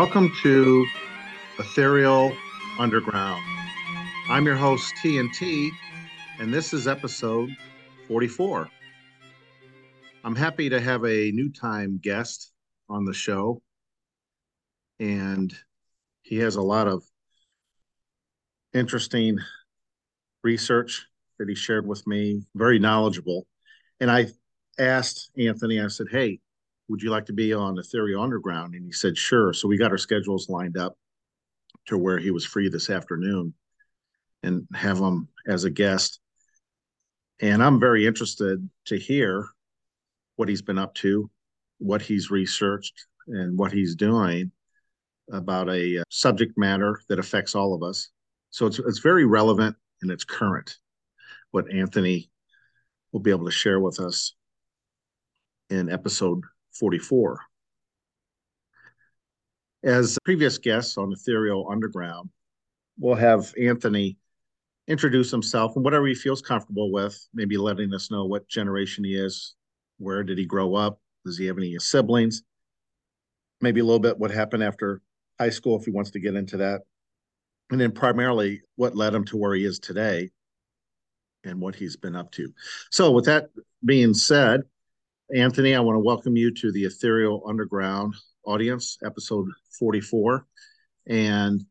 Welcome to Aethereal Underground. I'm your host, TNT, and this is episode 44. I'm happy to have a new time guest on the show, and he has a lot of interesting research that he shared with me, very knowledgeable. And I asked Anthony, I said, Hey, would you like to be on Aethereal Underground? And he said, Sure. So we got our schedules lined up to where he was free this afternoon and have him as a guest. And I'm very interested to hear what he's been up to, what he's researched, and what he's doing about a uh, subject matter that affects all of us. So it's it's very relevant and it's current. What Anthony will be able to share with us in episode 44. As previous guests on Aethereal Underground, we'll have Anthony introduce himself and whatever he feels comfortable with, maybe letting us know what generation he is, where did he grow up, does he have any siblings, maybe a little bit what happened after high school if he wants to get into that, and then primarily what led him to where he is today and what he's been up to. So, with that being said, Anthony, I want to welcome you to the Aethereal Underground audience, episode 44. And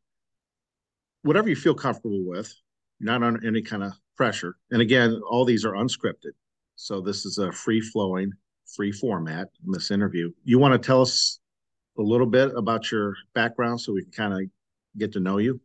whatever you feel comfortable with, not under any kind of pressure. And again, all these are unscripted. So this is a free flowing, free format in this interview. You want to tell us a little bit about your background so we can kind of get to know you?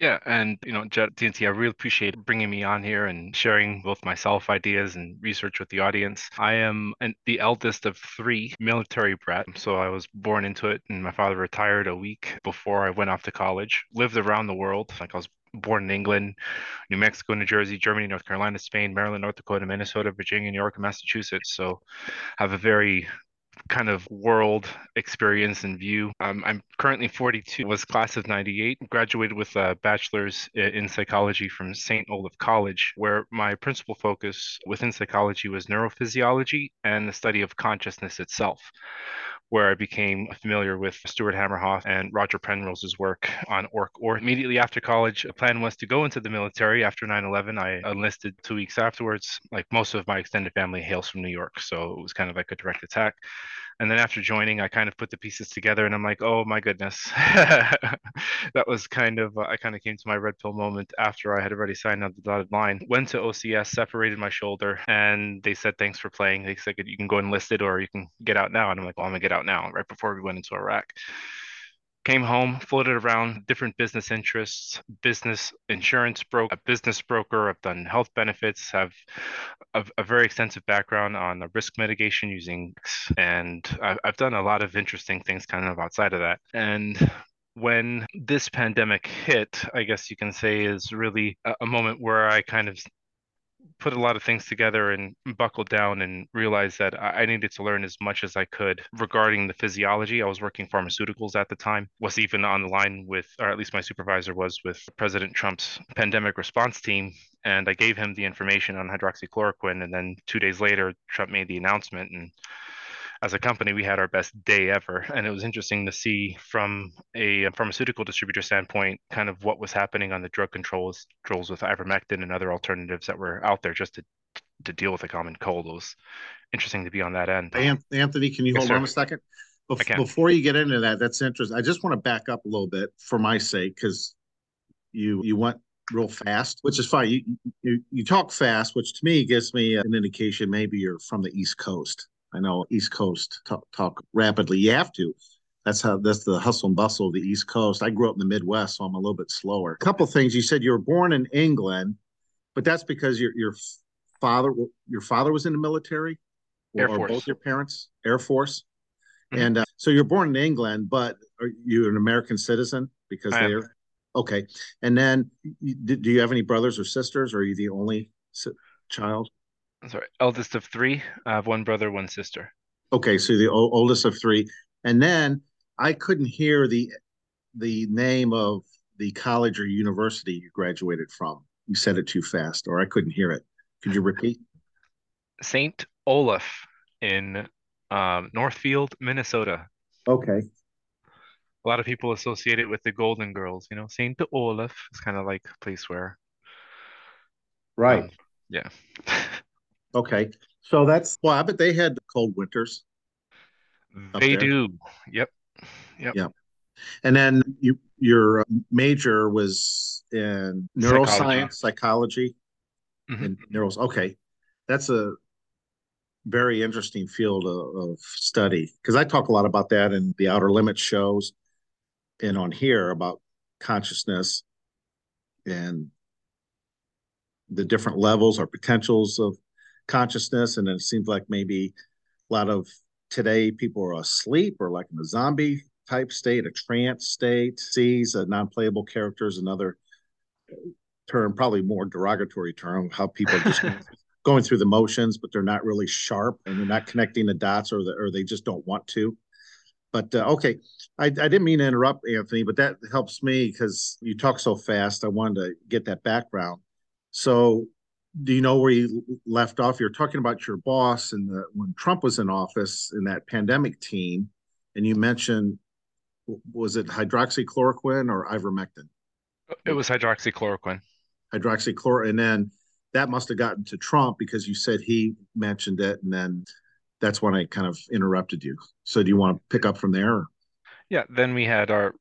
Yeah, and you know, TNT, I really appreciate bringing me on here and sharing both myself ideas and research with the audience. I am an, the eldest of three military brat, so I was born into it, and my father retired a week before I went off to college. Lived around the world, like I was born in England, New Mexico, New Jersey, Germany, North Carolina, Spain, Maryland, North Dakota, Minnesota, Virginia, New York, and Massachusetts. So have a very kind of world experience and view. Um, I'm currently 42, was class of 98, graduated with a bachelor's in psychology from St. Olaf College, where my principal focus within psychology was neurophysiology and the study of consciousness itself where I became familiar with Stuart Hameroff and Roger Penrose's work on ORC. Or immediately after college, a plan was to go into the military. After 9/11, I enlisted two weeks afterwards. Like most of my extended family hails from New York, so it was kind of like a direct attack. And then after joining, I kind of put the pieces together and I'm like, oh my goodness. that was kind of, uh, I kind of came to my red pill moment after I had already signed on the dotted line. Went to OCS, separated my shoulder, and they said, thanks for playing. They said, you can go enlisted or you can get out now. And I'm like, well, I'm to get out now, right before we went into Iraq came home, floated around different business interests, business insurance broker, a business broker. I've done health benefits, have a, a very extensive background on risk mitigation using, and I've, I've done a lot of interesting things kind of outside of that. And when this pandemic hit, I guess you can say is really a moment where I kind of put a lot of things together and buckled down and realized that I needed to learn as much as I could regarding the physiology. I was working pharmaceuticals at the time, was even on the line with, or at least my supervisor was with President Trump's pandemic response team. And I gave him the information on hydroxychloroquine. And then two days later, Trump made the announcement. And as a company, we had our best day ever. And it was interesting to see from a pharmaceutical distributor standpoint, kind of what was happening on the drug controls, controls with ivermectin and other alternatives that were out there just to, to deal with a common cold. It was interesting to be on that end. Anthony, can you yes, hold sir. on a second? Bef- before you get into that, that's interesting. I just want to back up a little bit for my sake, because you you went real fast, which is fine. You, you you talk fast, which to me gives me an indication maybe you're from the East Coast. I know East Coast talk, talk rapidly. You have to. That's how that's the hustle and bustle of the East Coast. I grew up in the Midwest, so I'm a little bit slower. A couple things. You said you were born in England, but that's because your your father your father was in the military, or, Air Force. both your parents Air Force, mm-hmm. and uh, so you're born in England, but are you an American citizen because they're okay? And then, do you have any brothers or sisters, or are you the only child? Sorry, eldest of three. I have one brother, one sister. Okay, so the o- oldest of three, and then I couldn't hear the the name of the college or university you graduated from. You said it too fast, or I couldn't hear it. Could you repeat? Saint Olaf in um, Northfield, Minnesota. Okay. a lot of people associate it with the Golden Girls. You know, Saint Olaf is kind of like a place where, Right. um, yeah, Okay. So that's well, I bet they had the cold winters they do. Yep, yep. Yeah. And then you your major was in Psychology. neuroscience, psychology, Mhm. and neuros. Okay. That's a very interesting field of, of study because I talk a lot about that in the Outer Limits shows and on here about consciousness and the different levels or potentials of consciousness. And it seems like maybe a lot of today people are asleep or like in a zombie type state, a trance state, sees a non-playable characters, another term, probably more derogatory term, how people are just going through the motions, but they're not really sharp and they're not connecting the dots or the, or they just don't want to. But uh, okay, I, I didn't mean to interrupt, Anthony, but that helps me because you talk so fast. I wanted to get that background. So, do you know where you left off? You're talking about your boss and the, when Trump was in office in that pandemic team, and you mentioned was it hydroxychloroquine or ivermectin? It was hydroxychloroquine. Hydroxychloroquine, and then that must have gotten to Trump because you said he mentioned it, and then that's when I kind of interrupted you. So, do you want to pick up from there? Yeah, then we had our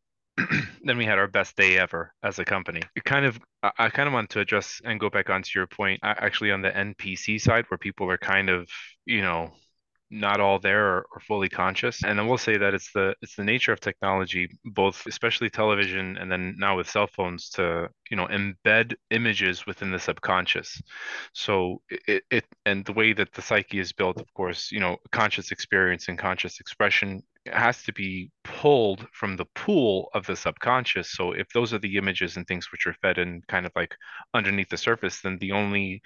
then we had our best day ever as a company. It kind of I, kind of want to address and go back onto your point, actually on the NPC side where people are kind of, you know, not all there or, or fully conscious. And I will say that it's the it's the nature of technology, both especially television and then now with cell phones to, you know, embed images within the subconscious. So it, it and the way that the psyche is built, of course, you know, conscious experience and conscious expression has to be pulled from the pool of the subconscious. So if those are the images and things which are fed in kind of like underneath the surface, then the only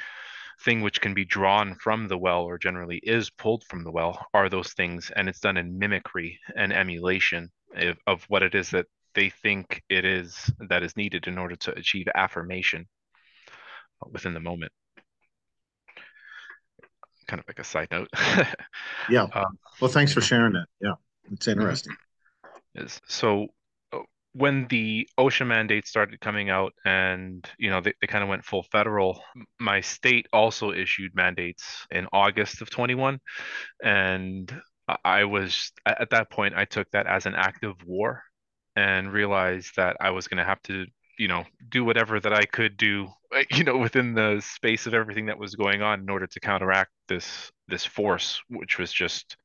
thing which can be drawn from the well or generally is pulled from the well are those things and it's done in mimicry and emulation of, of what it is that they think it is that is needed in order to achieve affirmation within the moment kind of like a side note Yeah. um, Well, thanks for sharing that. Yeah, it's interesting. is so uh, when the OSHA mandates started coming out and you know they, they kind of went full federal my state also issued mandates in August of 21 and I- was at at that point I took that as an act of war and realized that I was going to have to you know do whatever that I could do you know within the space of everything that was going on in order to counteract this this force which was just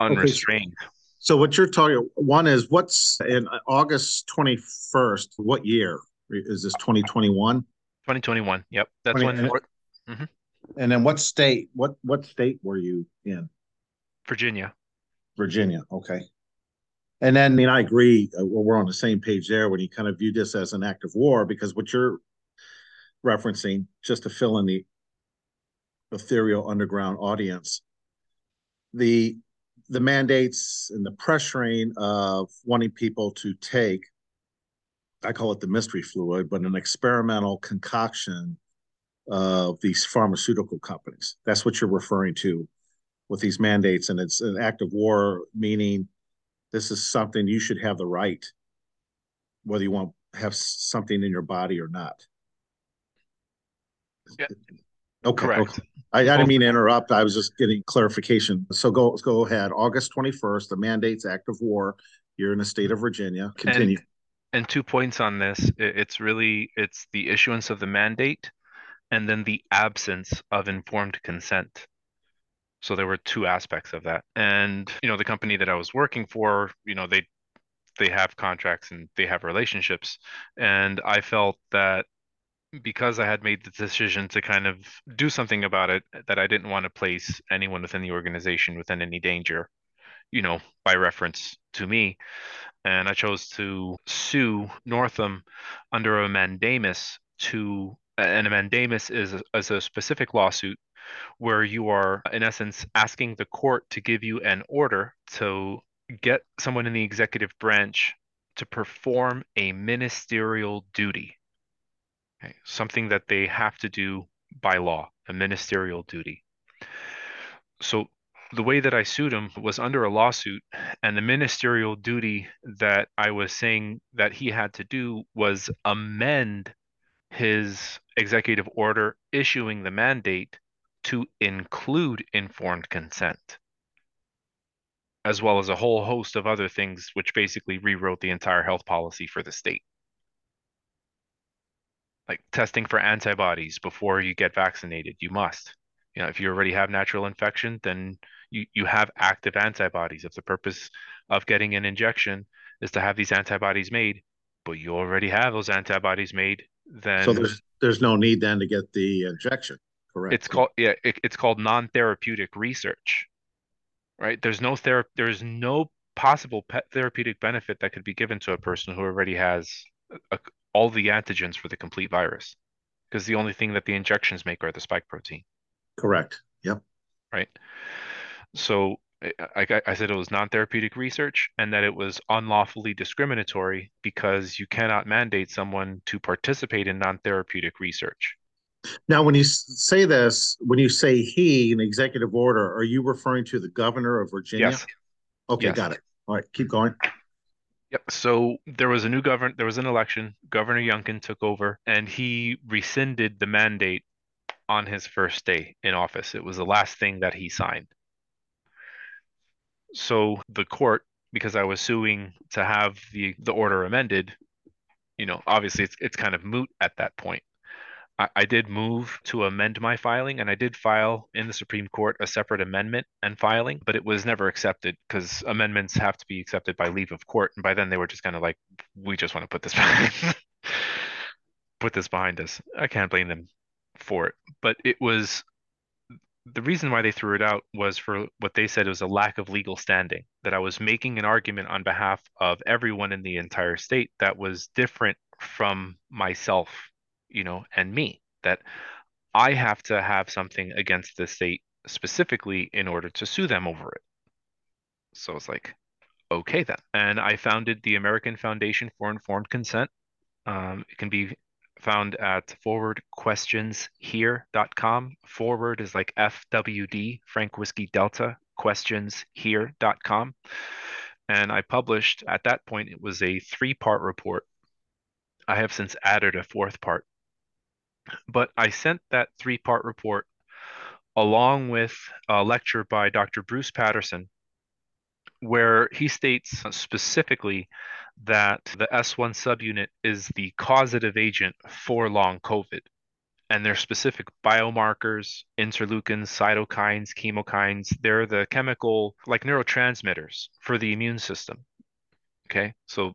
unrestrained So, what you're talking one is what's in August 21st? What year is this? 2021. 2021 yep that's 20 when and- North, And then what state? What what state were you in? Virginia Virginia. Okay. And then, I mean, I agree. Uh, we're on the same page there when you kind of view this as an act of war because what you're referencing, just to fill in the Aethereal Underground audience, the the mandates and the pressuring of wanting people to take, I call it the mystery fluid, but an experimental concoction of these pharmaceutical companies. That's what you're referring to with these mandates, and it's an act of war, meaning this is something you should have the right, whether you want have something in your body or not. Yeah. Okay. Correct. okay. I, I didn't mean to interrupt. I was just getting clarification. So go go ahead. August 21st, the mandates act of war. You're in the state of Virginia. Continue. and two points on this it's really it's the issuance of the mandate and then the absence of informed consent so there were two aspects of that and you know the company that i was working for you know they they have contracts and they have relationships and i felt that because i had made the decision to kind of do something about it that i didn't want to place anyone within the organization within any danger you know by reference to me. And I chose to sue Northam under a mandamus to, and a mandamus is a, is a specific lawsuit where you are, in essence, asking the court to give you an order to get someone in the executive branch to perform a ministerial duty, okay? Something that they have to do by law, a ministerial duty. So the way that I sued him was under a lawsuit, and the ministerial duty that I was saying that he had to do was amend his executive order issuing the mandate to include informed consent, as well as a whole host of other things, which basically rewrote the entire health policy for the state. Like testing for antibodies before you get vaccinated, you must. You know, if you already have natural infection, then you, you have active antibodies. If the purpose of getting an injection is to have these antibodies made, but you already have those antibodies made, then So there's, there's no need then to get the injection, correct? it's called yeah, it, it's called non-therapeutic research. Right? There's no ther there's no possible pet therapeutic benefit that could be given to a person who already has a, all the antigens for the complete virus. Because the only thing that the injections make are the spike protein. Correct. Yep. Right. So I, I said it was non-therapeutic research and that it was unlawfully discriminatory because you cannot mandate someone to participate in non-therapeutic research. Now, when you say this, when you say he, an executive order, are you referring to the governor of Virginia? Yes. Okay, Yes. got it. All right, keep going. Yep. So there was a new governor, there was an election. Governor Youngkin took over and he rescinded the mandate on his first day in office. It was the last thing that he signed. So the court, because I was suing to have the the order amended, you know, obviously it's it's kind of moot at that point. I, did move to amend my filing, and I did file in the Supreme Court a separate amendment and filing, but it was never accepted because amendments have to be accepted by leave of court, and by then they were just kind of like, we just want to put this behind, put this behind us. I can't blame them for it, but it was the reason why they threw it out was for what they said was a lack of legal standing, that I was making an argument on behalf of everyone in the entire state that was different from myself, you know, and me, that I have to have something against the state specifically in order to sue them over it. So it's like, okay then. And I founded the American Foundation for Informed Consent. Um, it can be found at forwardquestionshere.com. Forward is like FWD, Frank Whiskey Delta, questionshere.com. And I published at that point, it was a three part report. I have since added a fourth part. But I sent that three part report along with a lecture by Dr. Bruce Patterson, where he states specifically that the S1 subunit is the causative agent for long COVID. And their specific biomarkers, interleukins, cytokines, chemokines, they're the chemical, like neurotransmitters for the immune system. Okay. So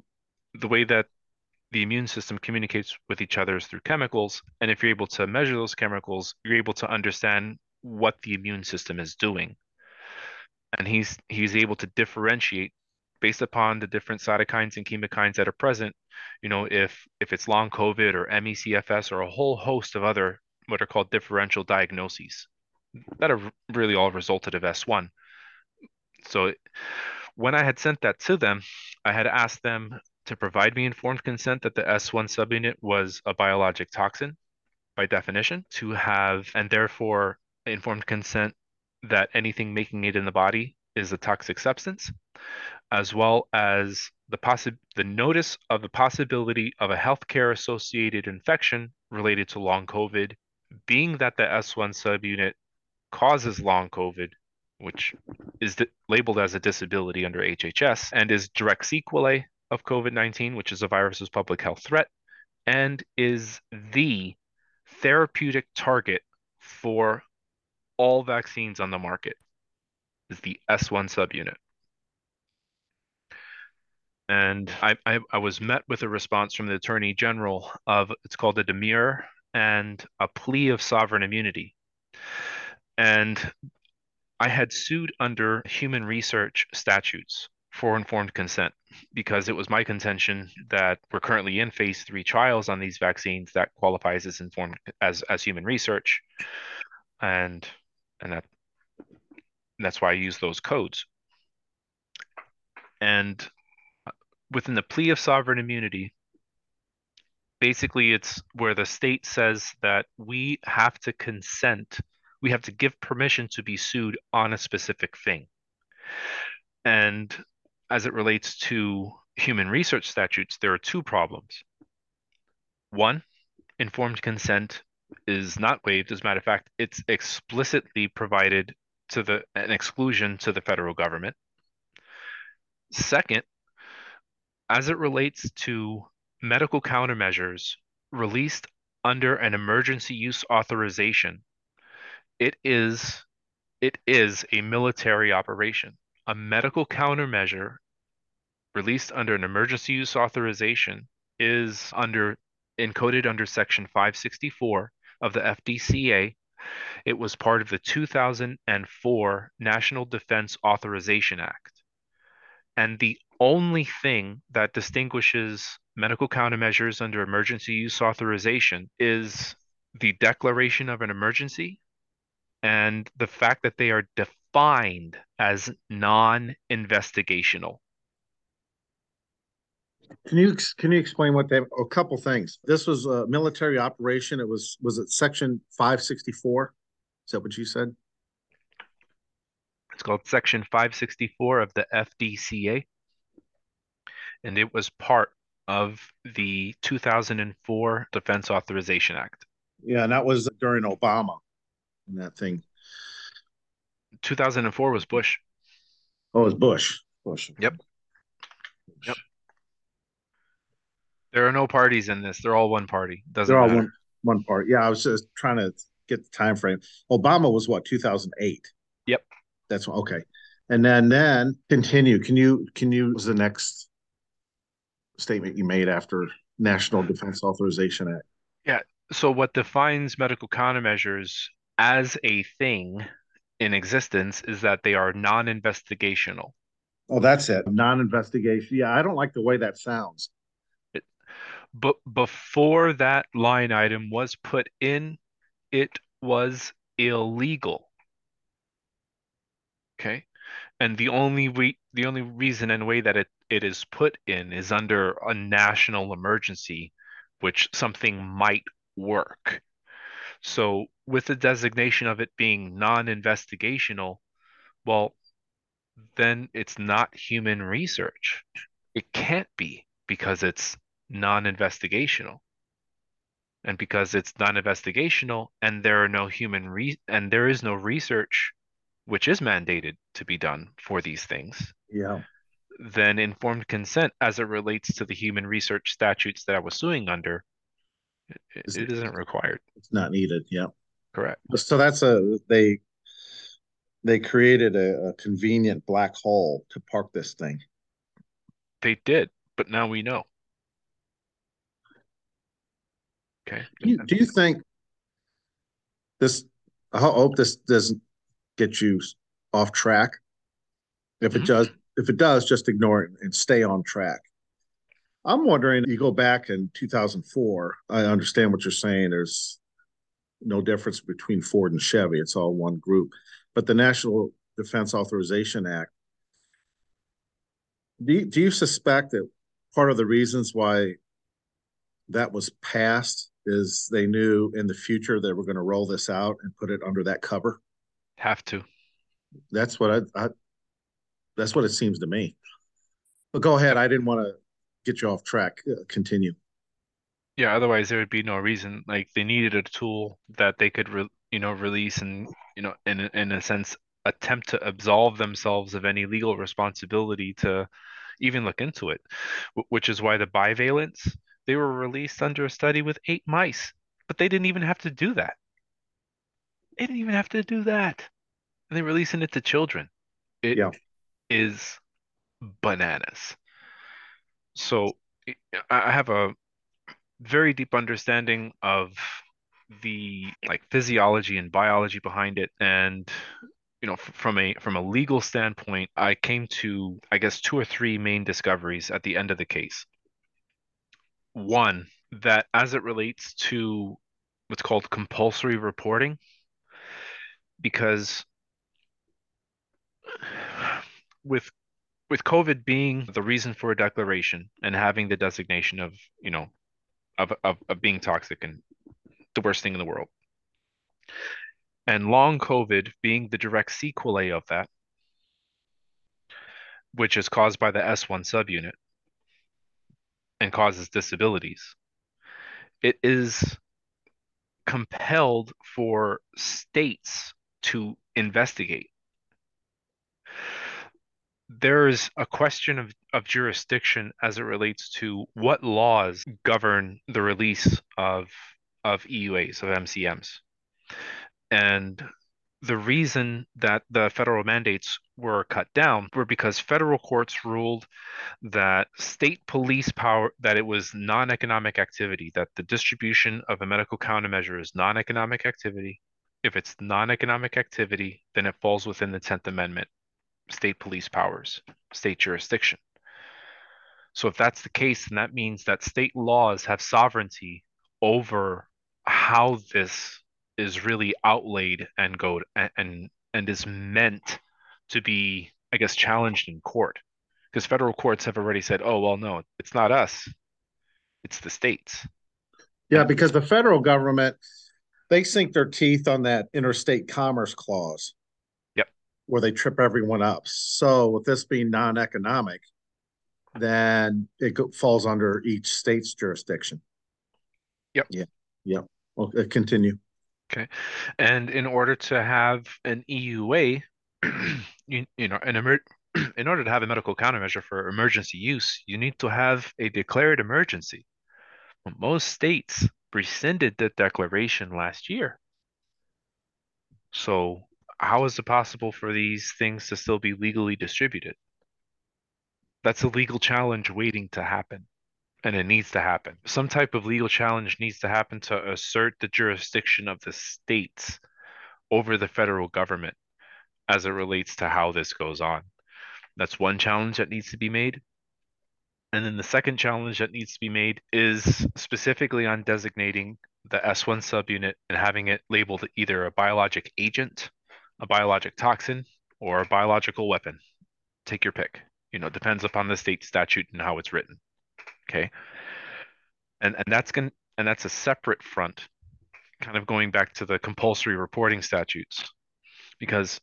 the way that the immune system communicates with each other through chemicals. And if you're able to measure those chemicals, you're able to understand what the immune system is doing. And he's he's able to differentiate based upon the different cytokines and chemokines that are present, you know, if if it's long COVID or ME/CFS or a whole host of other what are called differential diagnoses that have really all resulted of S1. So when I had sent that to them, I had asked them to provide me informed consent that the S1 subunit was a biologic toxin by definition, to have and therefore informed consent that anything making it in the body is a toxic substance, as well as the possi- the notice of the possibility of a healthcare associated infection related to long COVID, being that the S1 subunit causes long COVID, which is di- labeled as a disability under HHS and is direct sequelae of COVID-19, which is a virus's public health threat, and is the therapeutic target for all vaccines on the market is the S1 subunit. And I, I, I was met with a response from the Attorney General of it's called a demur and a plea of sovereign immunity. And I had sued under human research statutes for informed consent because it was my contention that we're currently in phase three trials on these vaccines that qualifies as informed as as human research, and and that that's why I use those codes. And uh, within the plea of sovereign immunity, basically it's where the state says that we have to consent, We have to give permission to be sued on a specific thing. And as it relates to human research statutes, there are two problems. One, informed consent is not waived. As a matter of fact, it's explicitly provided to the an exclusion to the federal government. Second, as it relates to medical countermeasures released under an emergency use authorization, it is it is a military operation. A medical countermeasure released under an emergency use authorization is under encoded under section 564 of the FDCA. It was part of the 2004 National Defense Authorization Act. And the only thing that distinguishes medical countermeasures under emergency use authorization is the declaration of an emergency and the fact that they are defined as non investigational. Can you can you explain what they? A couple things. This was a military operation. It was was it Section five sixty four? Is that what you said? It's called Section five sixty four of the FDCA, and it was part of the two thousand and four Defense Authorization Act. Yeah, and that was during Obama, and that thing. Two thousand and four was Bush. Oh, it was Bush. Bush. Yep. Yep. There are no parties in this. They're all one party. Doesn't They're all matter. one one part. Yeah, I was just trying to get the time frame. Obama was what, two thousand eight? Yep. That's okay. And then then continue. Can you can you was the next statement you made after National Defense Authorization Act? Yeah. So what defines medical countermeasures as a thing in existence is that they are non-investigational. Oh, that's it. Non-investigation. Yeah, I don't like the way that sounds. But before that line item was put in, it was illegal. Okay. And the only re the only reason and way that it, it is put in is under a national emergency, which something might work. So with the designation of it being non-investigational, well, then it's not human research. It can't be because it's non-investigational. And because it's non-investigational and there are no human re and there is no research which is mandated to be done for these things, Yeah. then informed consent as it relates to the human research statutes that I was suing under, it, it isn't required. It's not needed. Yeah. Correct. So that's a they they created a, a convenient black hole to park this thing. They did, but now we know. Okay. Do you, do you think this? I hope this doesn't get you off track. If it Mhm. does, if it does, just ignore it and stay on track. I'm wondering. You go back in 2004. I understand what you're saying. There's no difference between Ford and Chevy. It's all one group. But the National Defense Authorization Act. Do you, do you suspect that part of the reasons why that was passed is they knew in the future they were going to roll this out and put it under that cover. Have to. That's what I, I that's what it seems to me. But go ahead. I didn't want to get you off track. Uh, Continue. Yeah, otherwise there would be no reason. Like they needed a tool that they could, re you know, release and, you know, in a- in a sense, attempt to absolve themselves of any legal responsibility to even look into it. Wh- Which is why the bivalents, they were released under a study with eight mice, but they didn't even have to do that. They didn't even have to do that. And they're releasing it to children. It Yeah. is bananas. So I have a very deep understanding of the like physiology and biology behind it and you know from a from a legal standpoint I came to I guess two or three main discoveries at the end of the case. One, that as it relates to what's called compulsory reporting because with with COVID being the reason for a declaration and having the designation of, you know, of, of, of being toxic and the worst thing in the world. And long COVID being the direct sequelae of that, which is caused by the S1 subunit and causes disabilities, it is compelled for states to investigate. There's a question of, of jurisdiction as it relates to what laws govern the release of of EUAs, of MCMs. And the reason that the federal mandates were cut down were because federal courts ruled that state police power that it was non-economic activity that the distribution of a medical countermeasure is non-economic activity if it's non-economic activity then it falls within the 10th amendment state police powers state jurisdiction so if that's the case then that means that state laws have sovereignty over how this is really outlaid and go and, and and is meant to be, I guess, challenged in court. Because federal courts have already said, oh, well, no, it's not us, it's the states. Yeah, because the federal government, they sink their teeth on that interstate commerce clause. Where they trip everyone up. So, with this being non economic, then it falls under each state's jurisdiction. Yep. Yeah. Yep. Well, uh, continue. Okay. And in order to have an EUA, you, you know, an emer- in order to have a medical countermeasure for emergency use, you need to have a declared emergency. Most states rescinded the declaration last year. So, how is it possible for these things to still be legally distributed? That's a legal challenge waiting to happen and it needs to happen. Some type of legal challenge needs to happen to assert the jurisdiction of the states over the federal government as it relates to how this goes on. That's one challenge that needs to be made. And then the second challenge that needs to be made is specifically on designating the S1 subunit and having it labeled either a biologic agent, a biologic toxin, or a biological weapon. Take your pick. You know, depends upon the state statute and how it's written. Okay. And and that's going and that's a separate front, kind of going back to the compulsory reporting statutes. Because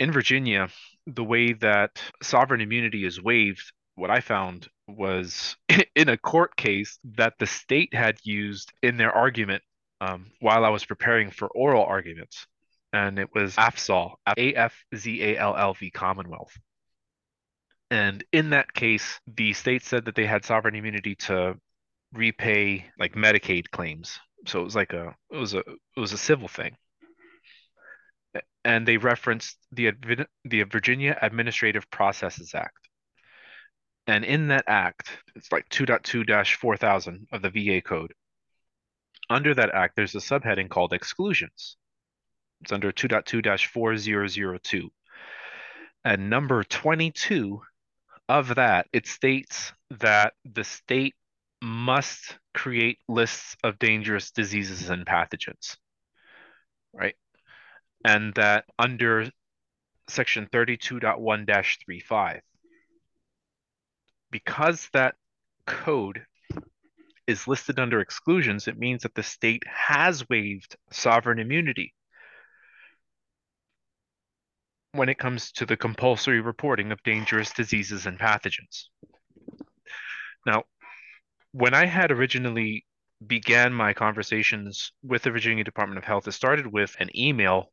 in Virginia, the way that sovereign immunity is waived, what I found was in a court case that the state had used in their argument um, while I was preparing for oral arguments. And it was AFZALL, A F Z A L L V Commonwealth. And in that case, the state said that they had sovereign immunity to repay like Medicaid claims. So it was like a it was a it was a civil thing. And they referenced the the Virginia Administrative Processes Act. And in that act, it's like 2.2-4000 of the VA code. Under that act, there's a subheading called exclusions. It's under 2.2-4002. And number 22 of that, it states that the state must create lists of dangerous diseases and pathogens, right? And that under section 32.1 35, because that code is listed under exclusions, it means that the state has waived sovereign immunity when it comes to the compulsory reporting of dangerous diseases and pathogens. Now, when I had originally began my conversations with the Virginia Department of Health, it started with an email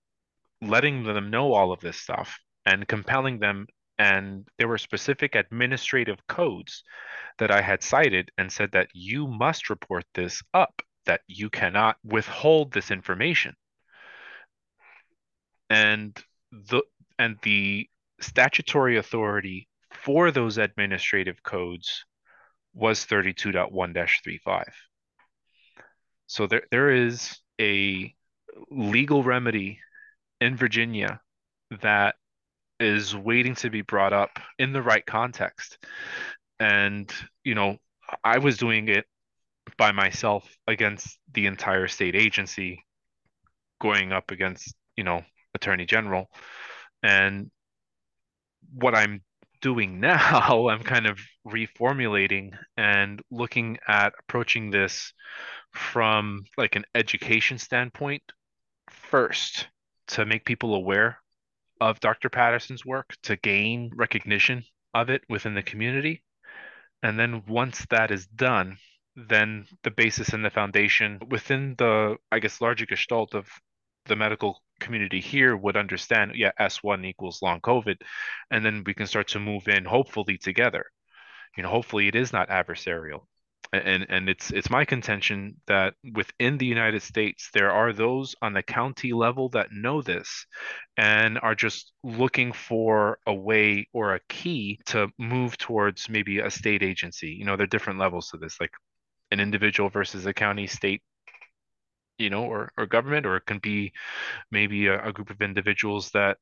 letting them know all of this stuff and compelling them and there were specific administrative codes that I had cited and said that you must report this up, that you cannot withhold this information. And the and the statutory authority for those administrative codes was 32.1-35. So there, there is a legal remedy in Virginia that is waiting to be brought up in the right context. And, you know, I was doing it by myself against the entire state agency, going up against, you know, attorney general. And what I'm doing now, I'm kind of reformulating and looking at approaching this from like an education standpoint first to make people aware of Dr. Patterson's work, to gain recognition of it within the community. And then once that is done, then the basis and the foundation within the, I guess, larger gestalt of the medical community here would understand, yeah, S1 equals long COVID. And then we can start to move in, hopefully together. You know, hopefully it is not adversarial and and it's it's my contention that within the United States there are those on the county level that know this and are just looking for a way or a key to move towards maybe a state agency you know there are different levels to this like an individual versus a county state you know or or government or it can be maybe a, a group of individuals that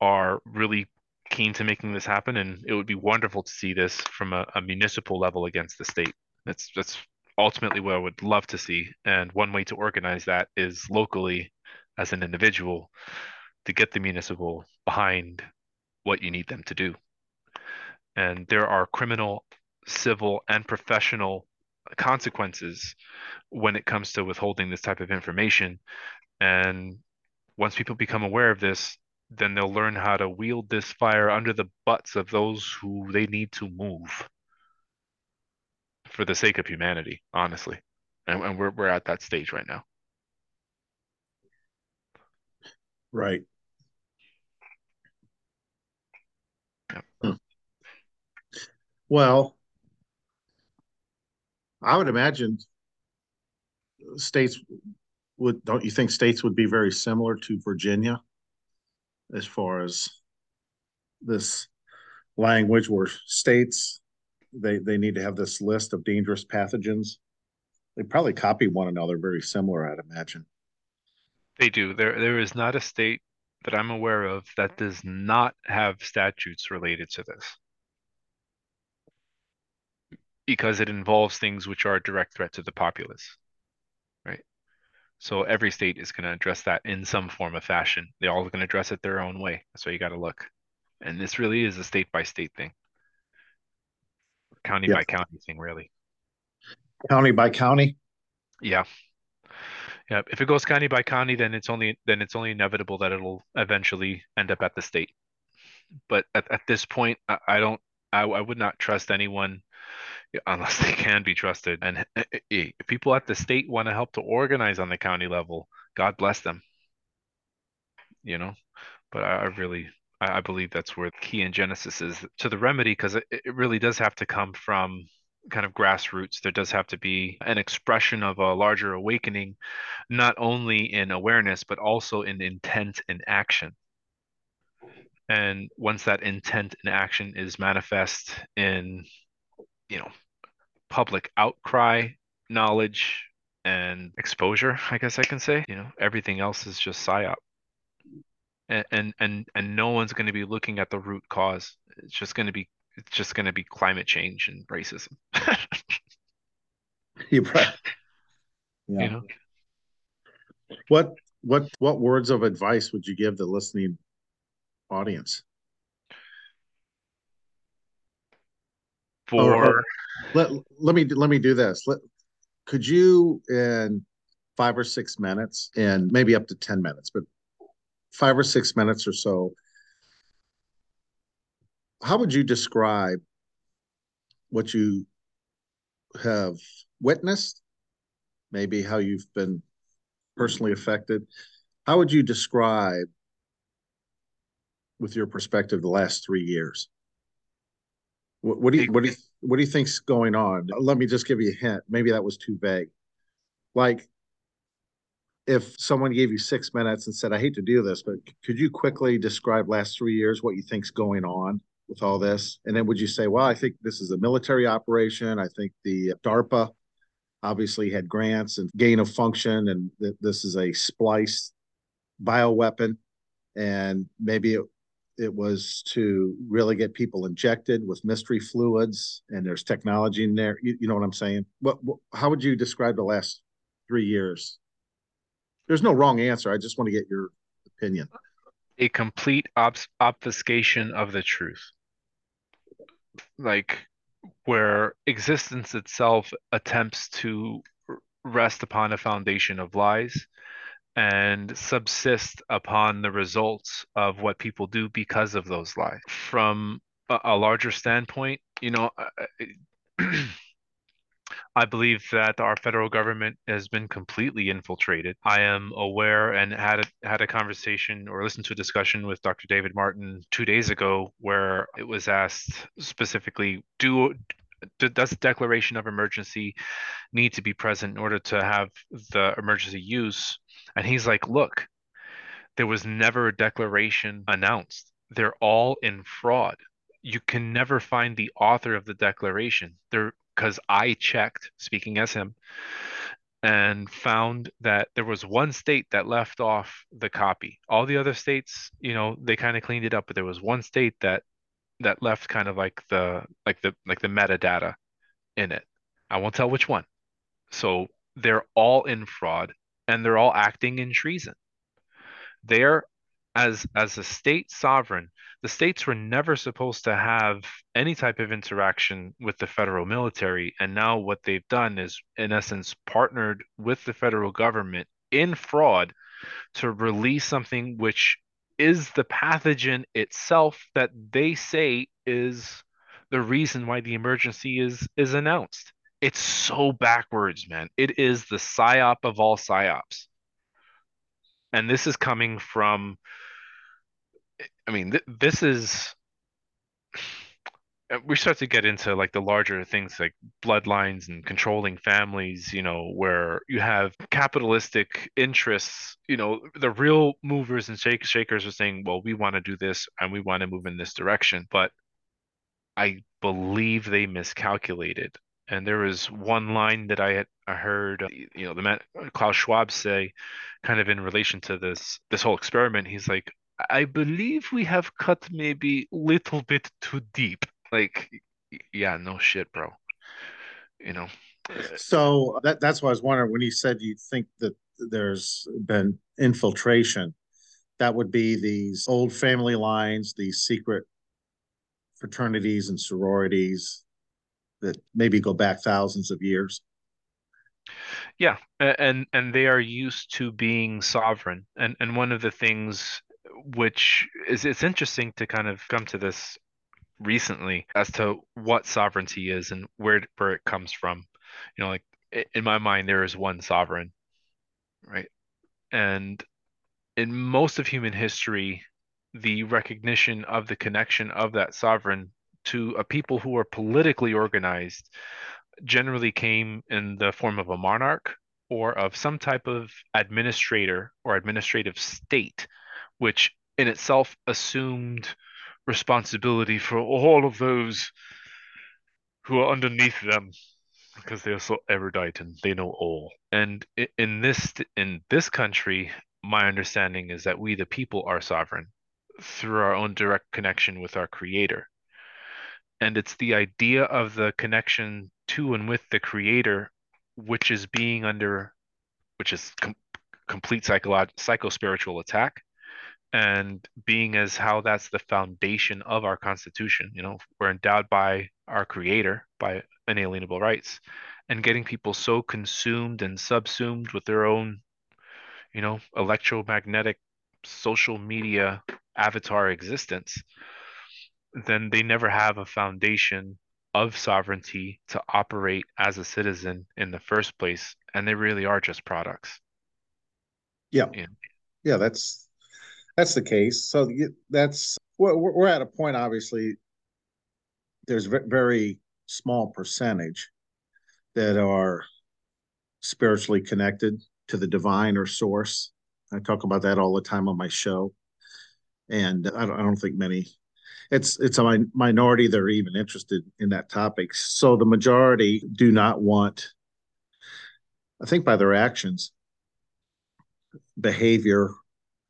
are really keen to making this happen and it would be wonderful to see this from a, a municipal level against the state that's that's ultimately what I would love to see. And one way to organize that is locally as an individual to get the municipal behind what you need them to do. And there are criminal, civil, and professional consequences when it comes to withholding this type of information. And once people become aware of this, then they'll learn how to wield this fire under the butts of those who they need to move for the sake of humanity, honestly. And, and we're we're at that stage right now. Right. Well, I would imagine states would don't you think states would be very similar to Virginia as far as this language where states they they need to have this list of dangerous pathogens. They probably copy one another very similar, I'd imagine. They do. There there is not a state that I'm aware of that does not have statutes related to this. Because it involves things which are a direct threat to the populace. Right? So every state is going to address that in some form of fashion. They all are going to address it their own way. That's why you got to look. And this really is a state by state thing county by county thing, really. County by county. Yeah. Yeah. If it goes county by county, then it's only then it's only inevitable that it'll eventually end up at the state. But at, at this point, I, I don't I, I would not trust anyone unless they can be trusted. And eh, eh, eh, if people at the state want to help to organize on the county level, God bless them. You know, but I, I really I, believe that's where the key in Genesis is to the remedy, because it, it really does have to come from kind of grassroots. There does have to be an expression of a larger awakening, not only in awareness, but also in intent and action. And once that intent and action is manifest in, you know, public outcry, knowledge, and exposure, I guess I can say, you know, everything else is just psyop and and and, no one's going to be looking at the root cause. It's just going to be it's just going to be climate change and racism. You're right. Yeah. You know? What what what words of advice would you give the listening audience? For or, or, let let me let me do this. Let, could you in five or six minutes and maybe up to 10 minutes, but five or six minutes or so, how would you describe what you have witnessed, maybe how you've been personally affected? How would you describe, with your perspective, the last three years? What, what do you what do you what do you think's going on? Let me just give you a hint. Maybe that was too vague. Like if someone gave you six minutes and said, I hate to do this, but could you quickly describe last three years what you think's going on with all this? And then would you say, well, I think this is a military operation. I think the DARPA obviously had grants and gain of function, and th- this is a spliced bioweapon. And maybe it, it was to really get people injected with mystery fluids, and there's technology in there. You, you know what I'm saying? What, what, how would you describe the last three years there's no wrong answer. I just want to get your opinion. A complete obfuscation of the truth. Like where existence itself attempts to rest upon a foundation of lies and subsist upon the results of what people do because of those lies. From a, larger standpoint, you know, I believe that our federal government has been completely infiltrated. I am aware and had a, had a conversation or listened to a discussion with Dr. David Martin two days ago where it was asked specifically, do does declaration of emergency need to be present in order to have the emergency use? And he's like, look, there was never a declaration announced. They're all in fraud. You can never find the author of the declaration. There because I checked, speaking as him, and found that there was one state that left off the copy. All the other states, you know, they kind of cleaned it up, but there was one state that that left kind of like the like the like the metadata in it. I won't tell which one. So they're all in fraud and they're all acting in treason. They're as as a state sovereign, the states were never supposed to have any type of interaction with the federal military. And now what they've done is, in essence, partnered with the federal government in fraud to release something which is the pathogen itself that they say is the reason why the emergency is is announced. It's so backwards, man. It is the psyop of all psyops. And this is coming from I mean, th- this is we start to get into like the larger things like bloodlines and controlling families, you know, where you have capitalistic interests, you know, the real movers and shake- shakers are saying, well, we want to do this and we want to move in this direction. But I believe they miscalculated. And there was one line that I had I heard, you know, the man Klaus Schwab say, kind of in relation to this this whole experiment. He's like, I believe we have cut maybe a little bit too deep. Like, yeah, no shit, bro. You know. So that that's why I was wondering when you said you think that there's been infiltration. That would be these old family lines, these secret fraternities and sororities that maybe go back thousands of years. Yeah, and and they are used to being sovereign. And and one of the things which is it's interesting to kind of come to this recently as to what sovereignty is and where where it comes from. You know, like in my mind, there is one sovereign, right? And in most of human history, the recognition of the connection of that sovereign to a people who are politically organized generally came in the form of a monarch or of some type of administrator or administrative state which in itself assumed responsibility for all of those who are underneath them because they are so erudite and they know all. And in this in this country, my understanding is that we the people are sovereign through our own direct connection with our creator. And it's the idea of the connection to and with the creator which is being under which is com- complete psychological psycho spiritual attack and being as how that's the foundation of our constitution you know we're endowed by our creator by inalienable rights and getting people so consumed and subsumed with their own you know electromagnetic social media avatar existence then they never have a foundation of sovereignty to operate as a citizen in the first place and they really are just products yeah yeah, yeah that's that's the case. So that's we're, we're at a point. Obviously, there's very small percentage that are spiritually connected to the divine or source. I talk about that all the time on my show, and I don't, I don't think many. It's it's a minority that are even interested in that topic. So the majority do not want. I think by their actions, behavior,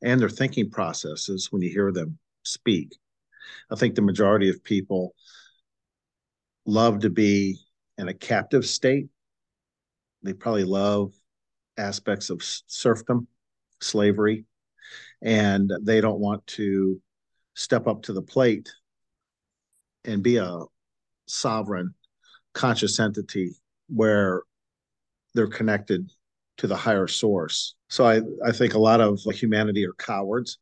and their thinking processes when you hear them speak. I think the majority of people love to be in a captive state. They probably love aspects of serfdom, slavery, and they don't want to step up to the plate and be a sovereign, conscious entity where they're connected to the higher source. So I, I think a lot of humanity are cowards.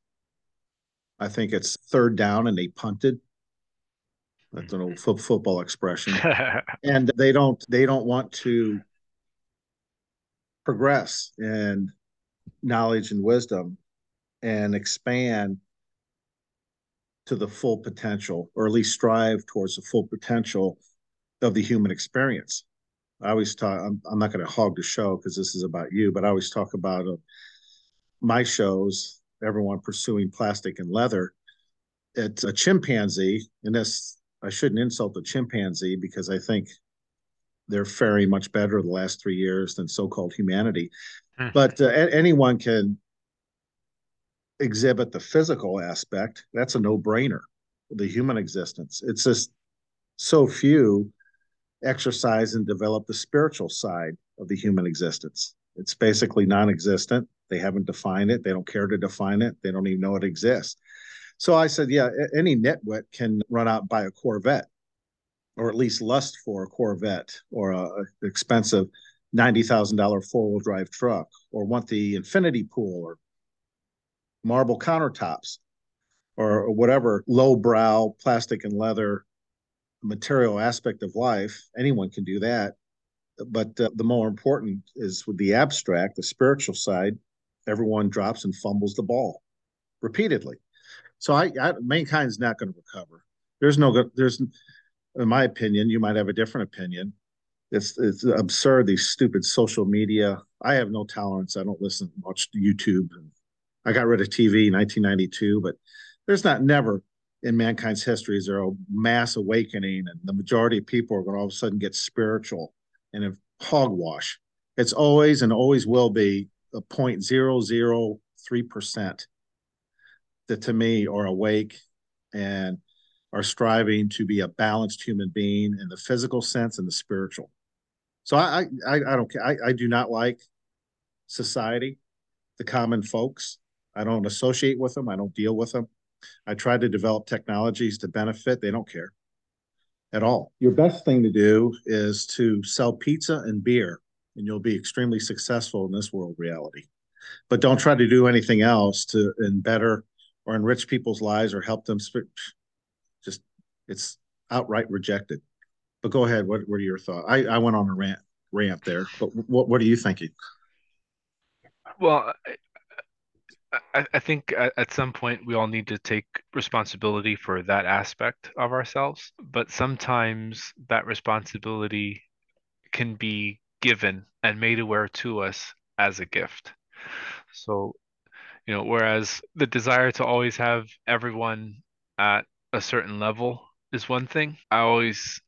I think it's third down and they punted. That's an old mm-hmm. f- football expression. and they don't they don't want to progress in knowledge and wisdom and expand to the full potential, or at least strive towards the full potential of the human experience. I always talk, I'm, I'm not going to hog the show because this is about you, but I always talk about uh, my shows, everyone pursuing plastic and leather. It's a chimpanzee, and this, I shouldn't insult the chimpanzee because I think they're faring much better the last three years than so called humanity. Mm. But uh, anyone can exhibit the physical aspect, that's a no brainer. The human existence. It's just so few exercise and develop the spiritual side of the human existence. It's basically non existent. They haven't defined it. They don't care to define it. They don't even know it exists. So I said, yeah, any nitwit can run out buy a Corvette or at least lust for a Corvette or a, a expensive $90,000 four wheel drive truck or want the infinity pool or marble countertops or whatever low-brow plastic and leather material aspect of life. Anyone can do that. But uh, the more important is with the abstract, the spiritual side, everyone drops and fumbles the ball repeatedly. So I, I mankind's not going to recover. There's no, good. there's, in my opinion, you might have a different opinion. It's it's absurd. These stupid social media. I have no tolerance. I don't listen, watch YouTube, and I got rid of TV in 1992, but there's not never in mankind's history is there a mass awakening and the majority of people are going to all of a sudden get spiritual and hogwash. It's always and always will be a 0.003% that to me are awake and are striving to be a balanced human being in the physical sense and the spiritual. So I I, I don't I, I do not like society, the common folks. I don't associate with them. I don't deal with them. I try to develop technologies to benefit. They don't care at all. Your best thing to do is to sell pizza and beer, and you'll be extremely successful in this world reality. But don't try to do anything else to and better or enrich people's lives or help them. Just it's outright rejected. But go ahead. What, what are your thoughts? I, I went on a rant rant there, but what what are you thinking? Well, I, I think at some point we all need to take responsibility for that aspect of ourselves, but sometimes that responsibility can be given and made aware to us as a gift. So, you know, whereas the desire to always have everyone at a certain level is one thing, I always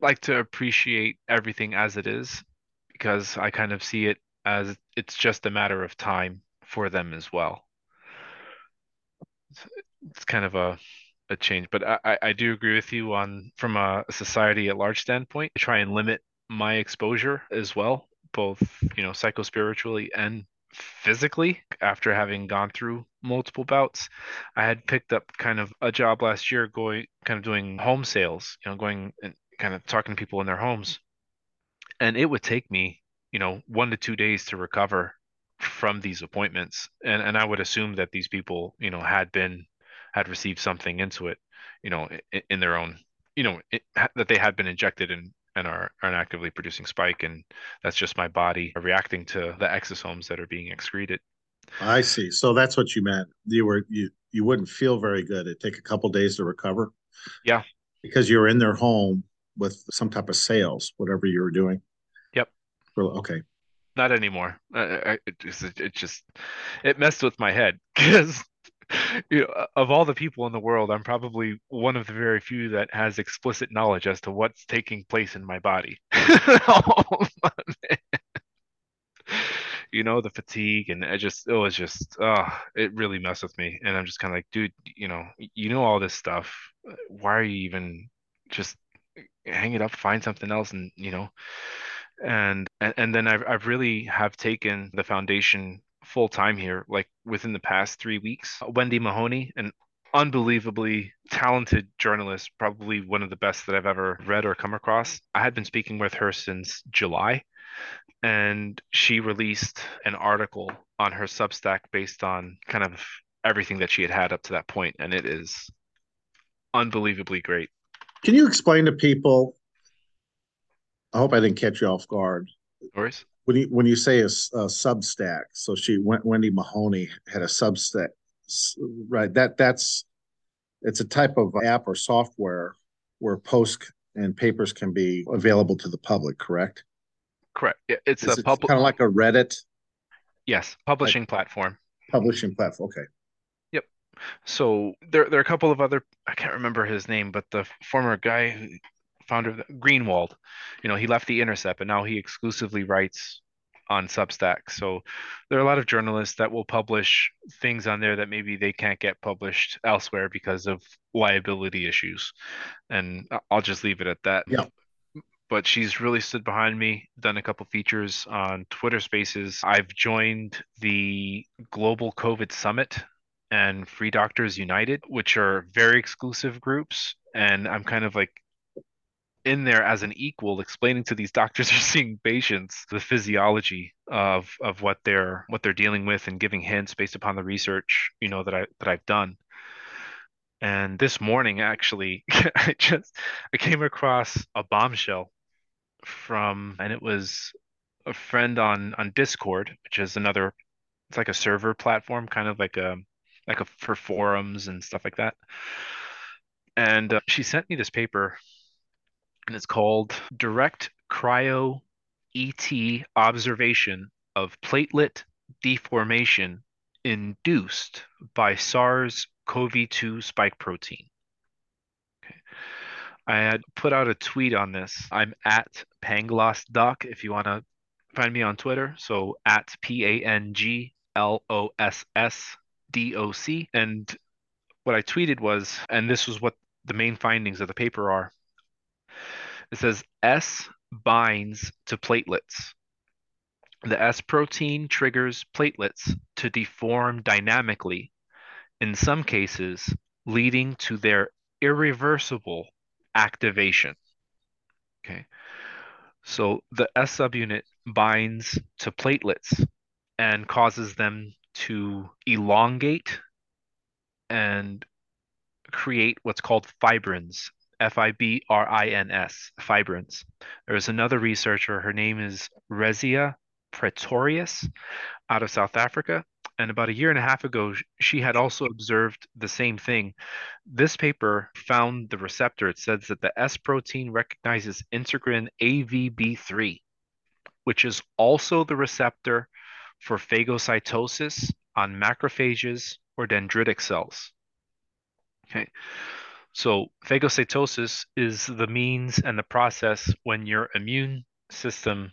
like to appreciate everything as it is because I kind of see it as it's just a matter of time for them as well. It's, kind of a a change, but I, I do agree with you on from a society at large standpoint. To try and limit my exposure as well, both you know psychospiritually and physically after having gone through multiple bouts i had picked up kind of a job last year going kind of doing home sales you know going and kind of talking to people in their homes and it would take me you know, one to two days to recover from these appointments. And and I would assume that these people, you know, had been had received something into it, you know, in, in their own, you know, it, that they had been injected and and are, are actively producing spike. And that's just my body reacting to the exosomes that are being excreted. I see. So that's what you meant. You were you you wouldn't feel very good. It'd take a couple days to recover? Yeah. Because you're in their home with some type of sales whatever you were doing Okay. Not anymore. Uh, it, just, it just it messed with my head because you know, of all the people in the world, I'm probably one of the very few that has explicit knowledge as to what's taking place in my body. oh, you know, the fatigue and it just it was just oh, it really messed with me. And I'm just kind of like, dude, you know, you know all this stuff. Why are you even just hang it up, find something else, and you know, and and, then I've, I've really have taken the foundation full time here like within the past three weeks wendy mahoney an unbelievably talented journalist probably one of the best that i've ever read or come across i had been speaking with her since july and she released an article on her Substack based on kind of everything that she had had up to that point, and it is unbelievably great. Can you explain to people? I hope I didn't catch you off guard. Doris? When you when you say a, a Substack, so she went Wendy Mahoney had a Substack, right? That that's it's a type of app or software where posts and papers can be available to the public. Correct? Correct. Yeah, It's Is a it public. kind of like a Reddit Yes, publishing platform. publishing platform. Okay. Yep. So there, there are a couple of other. I can't remember his name, but the former guy, who- founder of the, Greenwald, you know, he left the Intercept, and now he exclusively writes on Substack. So there are a lot of journalists that will publish things on there that maybe they can't get published elsewhere because of liability issues. And I'll just leave it at that. Yeah. But she's really stood behind me, done a couple features on Twitter Spaces. I've joined the Global COVID Summit and Free Doctors United, which are very exclusive groups. And I'm kind of like in there as an equal, explaining to these doctors who are seeing patients the physiology of of what they're what they're dealing with and giving hints based upon the research, you know, that I that I've done. And this morning, actually, I just I came across a bombshell from, and it was a friend on on Discord, which is another, it's like a server platform, kind of like a like a for forums and stuff like that. And uh, she sent me this paper, and it's called Direct Cryo ET Observation of Platelet Deformation Induced by SARS-CoV-2 Spike Protein. Okay. I had put out a tweet on this. I'm at Pangloss Doc if you want to find me on Twitter. So at P A N G L O S S D O C. And what I tweeted was, and this was what the main findings of the paper are. It says S binds to platelets. The S protein triggers platelets to deform dynamically, in some cases, leading to their irreversible activation. Okay. So the S subunit binds to platelets and causes them to elongate and create what's called fibrins, F I B R I N S, fibrins. There's another researcher, her name is Resia Pretorius out of South Africa. And about a year and a half ago, she had also observed the same thing. This paper found the receptor. It says that the S protein recognizes integrin AVB3, which is also the receptor for phagocytosis on macrophages or dendritic cells. Okay. So phagocytosis is the means and the process when your immune system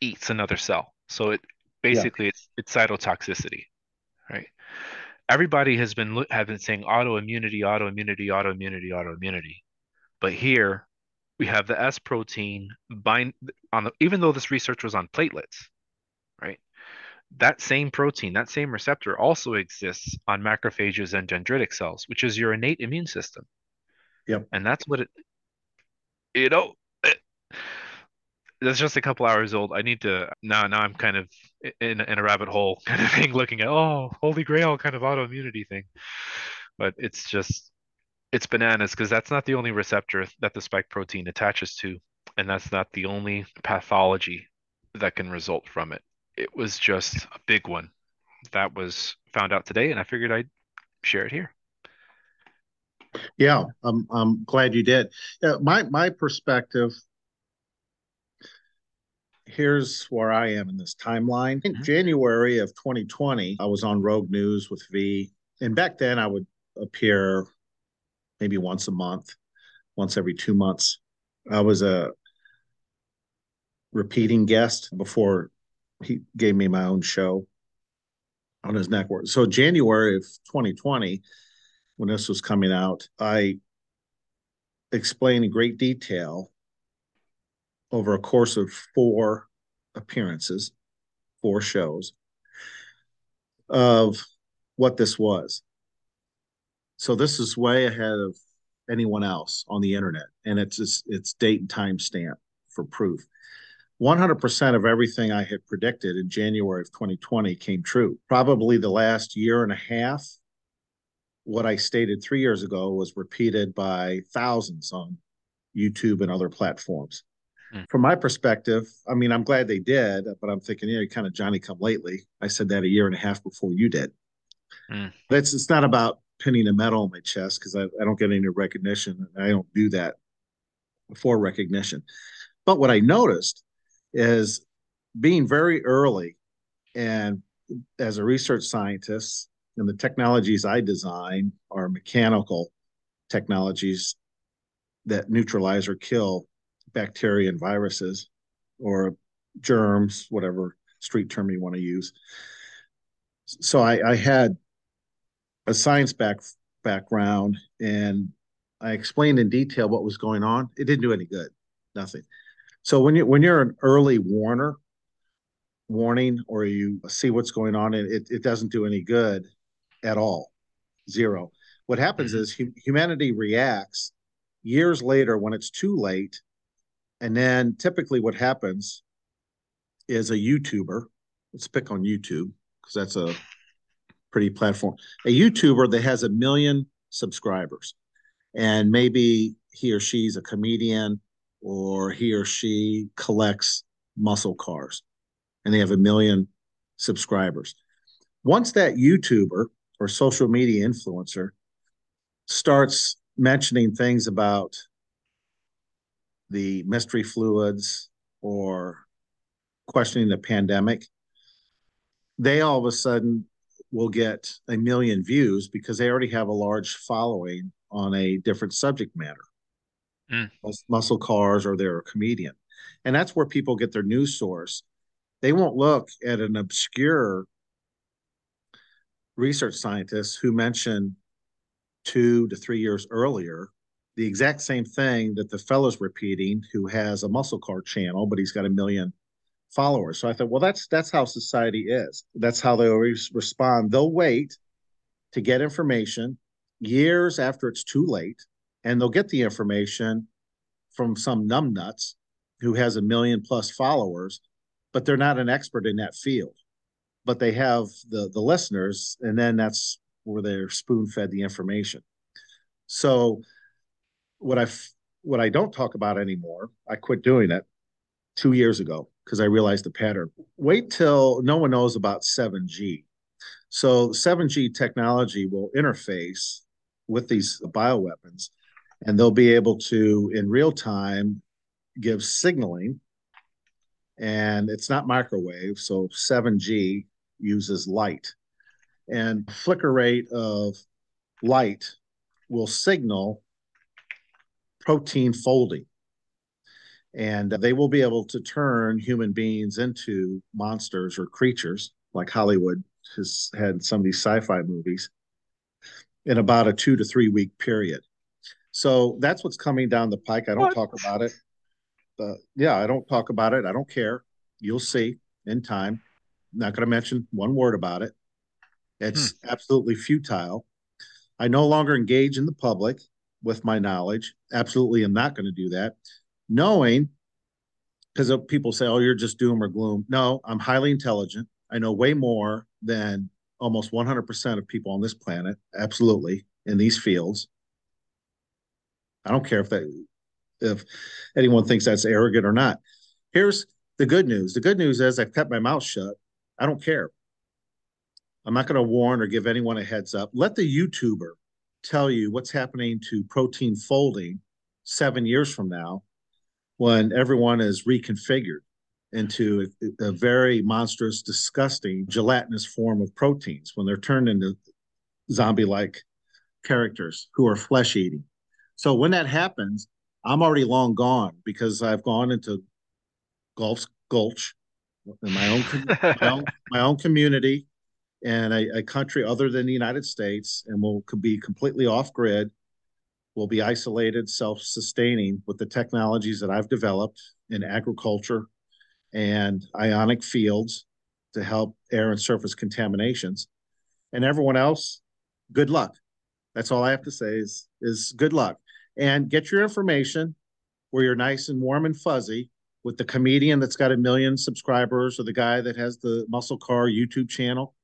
eats another cell. So it basically yeah. it's it's cytotoxicity, right? Everybody has been have been saying autoimmunity, autoimmunity, autoimmunity, autoimmunity, but here we have the S protein bind on the even though this research was on platelets? That same protein, that same receptor also exists on macrophages and dendritic cells, which is your innate immune system. Yep. And that's what it, you know, it, that's just a couple hours old. I need to now. Now I'm kind of in in a rabbit hole kind of thing, looking at oh, holy grail kind of autoimmunity thing. But it's just it's bananas because that's not the only receptor that the spike protein attaches to, and that's not the only pathology that can result from it it was just a big one that was found out today, and I figured I'd share it here. Yeah, I'm I'm glad you did. Yeah, my my perspective. Here's where I am in this timeline. In mm-hmm. January of 2020, I was on Rogue News with V, and back then I would appear maybe once a month, once every two months. I was a repeating guest before he gave me my own show on his network. So January of 2020, when this was coming out, I explained in great detail over a course of four appearances, four shows of what this was. So this is way ahead of anyone else on the internet, and it's it's, it's date and time stamp for proof. 100% of everything I had predicted in January of 2020 came true. Probably the last year and a half, what I stated three years ago was repeated by thousands on YouTube and other platforms. Mm. From my perspective, I mean, I'm glad they did, but I'm thinking, you know, kind of Johnny come lately. I said that a year and a half before you did. Mm. It's, it's not about pinning a medal on my chest because I, I don't get any recognition. I don't do that for recognition. But what I noticed is being very early and as a research scientist and the technologies I design are mechanical technologies that neutralize or kill bacteria and viruses or germs, whatever street term you want to use. So I, I had a science back, background and I explained in detail what was going on. It didn't do any good, nothing. So when you when you're an early warner, warning, or you see what's going on, and it it doesn't do any good at all, zero. What happens mm-hmm. is hu- humanity reacts years later when it's too late, and then typically what happens is a YouTuber. Let's pick on YouTube because that's a pretty platform. A YouTuber that has a million subscribers, and maybe he or she's a comedian or he or she collects muscle cars and they have a million subscribers. Once that YouTuber or social media influencer starts mentioning things about the mystery fluids or questioning the pandemic, they all of a sudden will get a million views because they already have a large following on a different subject matter mm. muscle cars or they're a comedian. And that's where people get their news source. They won't look at an obscure research scientist who mentioned two to three years earlier the exact same thing that the fellow's repeating who has a muscle car channel, but he's got a million followers. So I thought, well, that's that's how society is. That's how they always respond. They'll wait to get information years after it's too late and they'll get the information from some numbnuts who has a million plus followers, but they're not an expert in that field. But they have the the listeners, and then that's where they're spoon fed the information. So what I what I don't talk about anymore, I quit doing it two years ago because I realized the pattern. Wait till no one knows about 7G. So 7G technology will interface with these bioweapons and they'll be able to in real time give signaling. And it's not microwave so 7g uses light. And flicker rate of light will signal protein folding. And they will be able to turn human beings into monsters or creatures like hollywood has had some of these sci-fi movies in about a two to three week period so that's what's coming down the pike. I don't what? talk about it. But yeah, I don't talk about it. I don't care. You'll see in time. I'm not going to mention one word about it. It's hmm. absolutely futile. I no longer engage in the public with my knowledge. Absolutely, I'm not going to do that. Knowing, because people say, oh, you're just doom or gloom. No, I'm highly intelligent. I know way more than almost 100% of people on this planet, absolutely, in these fields. I don't care if that if anyone thinks that's arrogant or not. Here's the good news. The good news is I've kept my mouth shut. I don't care. I'm not going to warn or give anyone a heads up. Let the YouTuber tell you what's happening to protein folding seven years from now when everyone is reconfigured into a, a very monstrous, disgusting, gelatinous form of proteins when they're turned into zombie like characters who are flesh eating. So when that happens, I'm already long gone because I've gone into Galt's Gulch in my own, my own, my own community and a, a, country other than the United States, and will be completely off grid. Will be isolated, self-sustaining with the technologies that I've developed in agriculture and ionic fields to help air and surface contaminations. And everyone else, good luck. That's all I have to say is is good luck and get your information where you're nice and warm and fuzzy with the comedian that's got a million subscribers or the guy that has the muscle car YouTube channel.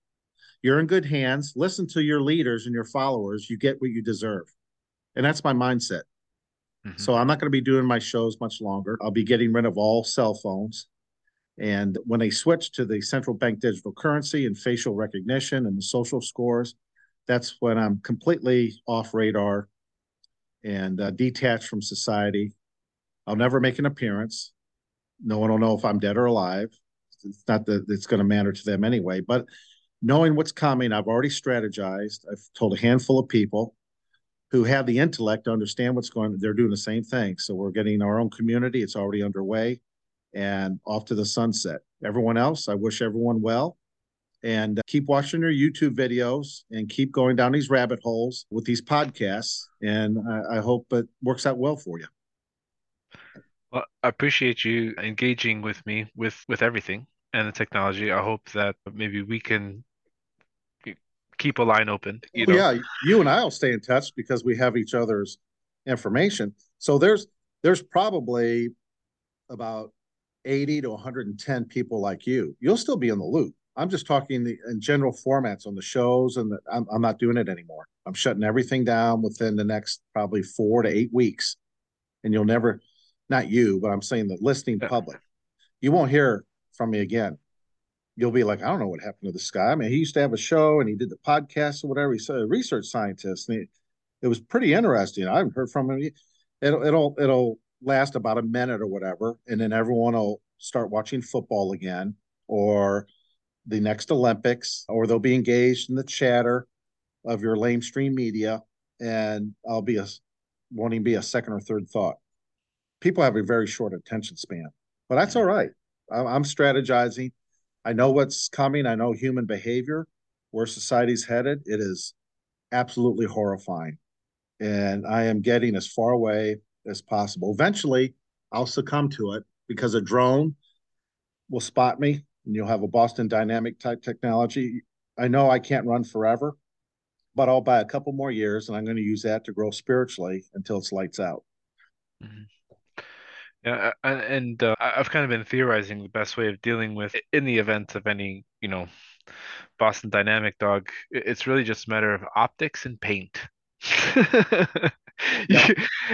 You're in good hands. Listen to your leaders and your followers. You get what you deserve. And that's my mindset. Mm-hmm. So I'm not going to be doing my shows much longer. I'll be getting rid of all cell phones. And when they switch to the central bank digital currency and facial recognition and the social scores, that's when I'm completely off radar and uh, detached from society. I'll never make an appearance. No one will know if I'm dead or alive. It's not that it's going to matter to them anyway. But knowing what's coming, I've already strategized. I've told a handful of people who have the intellect to understand what's going on. They're doing the same thing. So we're getting our own community. It's already underway and off to the sunset. Everyone else, I wish everyone well and uh, keep watching your YouTube videos and keep going down these rabbit holes with these podcasts. And I, I hope it works out well for you. Well, I appreciate you engaging with me with with everything and the technology. I hope that maybe we can keep a line open. You know? Yeah, you and I will stay in touch because we have each other's information. So there's there's probably about 80 to 110 people like you. You'll still be in the loop. I'm just talking the, in general formats on the shows, and the, I'm, I'm not doing it anymore. I'm shutting everything down within the next probably four to eight weeks, and you'll never, not you, but I'm saying the listening public, you won't hear from me again. You'll be like, I don't know what happened to this guy. I mean, he used to have a show and he did the podcast or whatever. He's a research scientist, and he, it was pretty interesting. I haven't heard from him. It'll it'll it'll last about a minute or whatever, and then everyone will start watching football again, or the next Olympics, or they'll be engaged in the chatter of your lamestream media, and I'll be a wanting to be a second or third thought. People have a very short attention span, but that's all right. I'm strategizing. I know what's coming. I know human behavior, where society's headed. It is absolutely horrifying. And I am getting as far away as possible. Eventually, I'll succumb to it because a drone will spot me and you'll have a Boston Dynamic type technology. I know I can't run forever, but I'll buy a couple more years and I'm going to use that to grow spiritually until it's lights out. Mm-hmm. Yeah, and uh, I've kind of been theorizing the best way of dealing with in the event of any, you know, Boston Dynamic dog. It's really just a matter of optics and paint. yeah.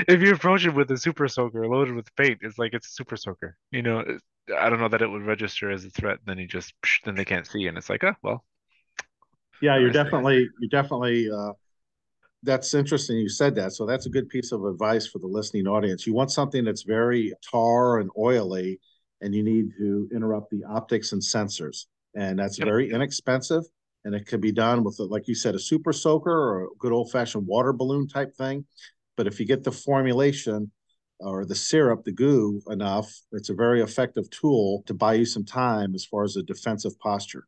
if you approach it with a super soaker loaded with paint, it's like it's a super soaker. You know, I don't know that it would register as a threat. Then you just then they can't see, and it's like, oh well. Yeah, you're definitely you're definitely. Uh, that's interesting. You said that, so that's a good piece of advice for the listening audience. You want something that's very tar and oily, and you need to interrupt the optics and sensors, and that's yep. very inexpensive. And it could be done with, a, like you said, a super soaker or a good old fashioned water balloon type thing. But if you get the formulation or the syrup, the goo enough, it's a very effective tool to buy you some time as far as a defensive posture.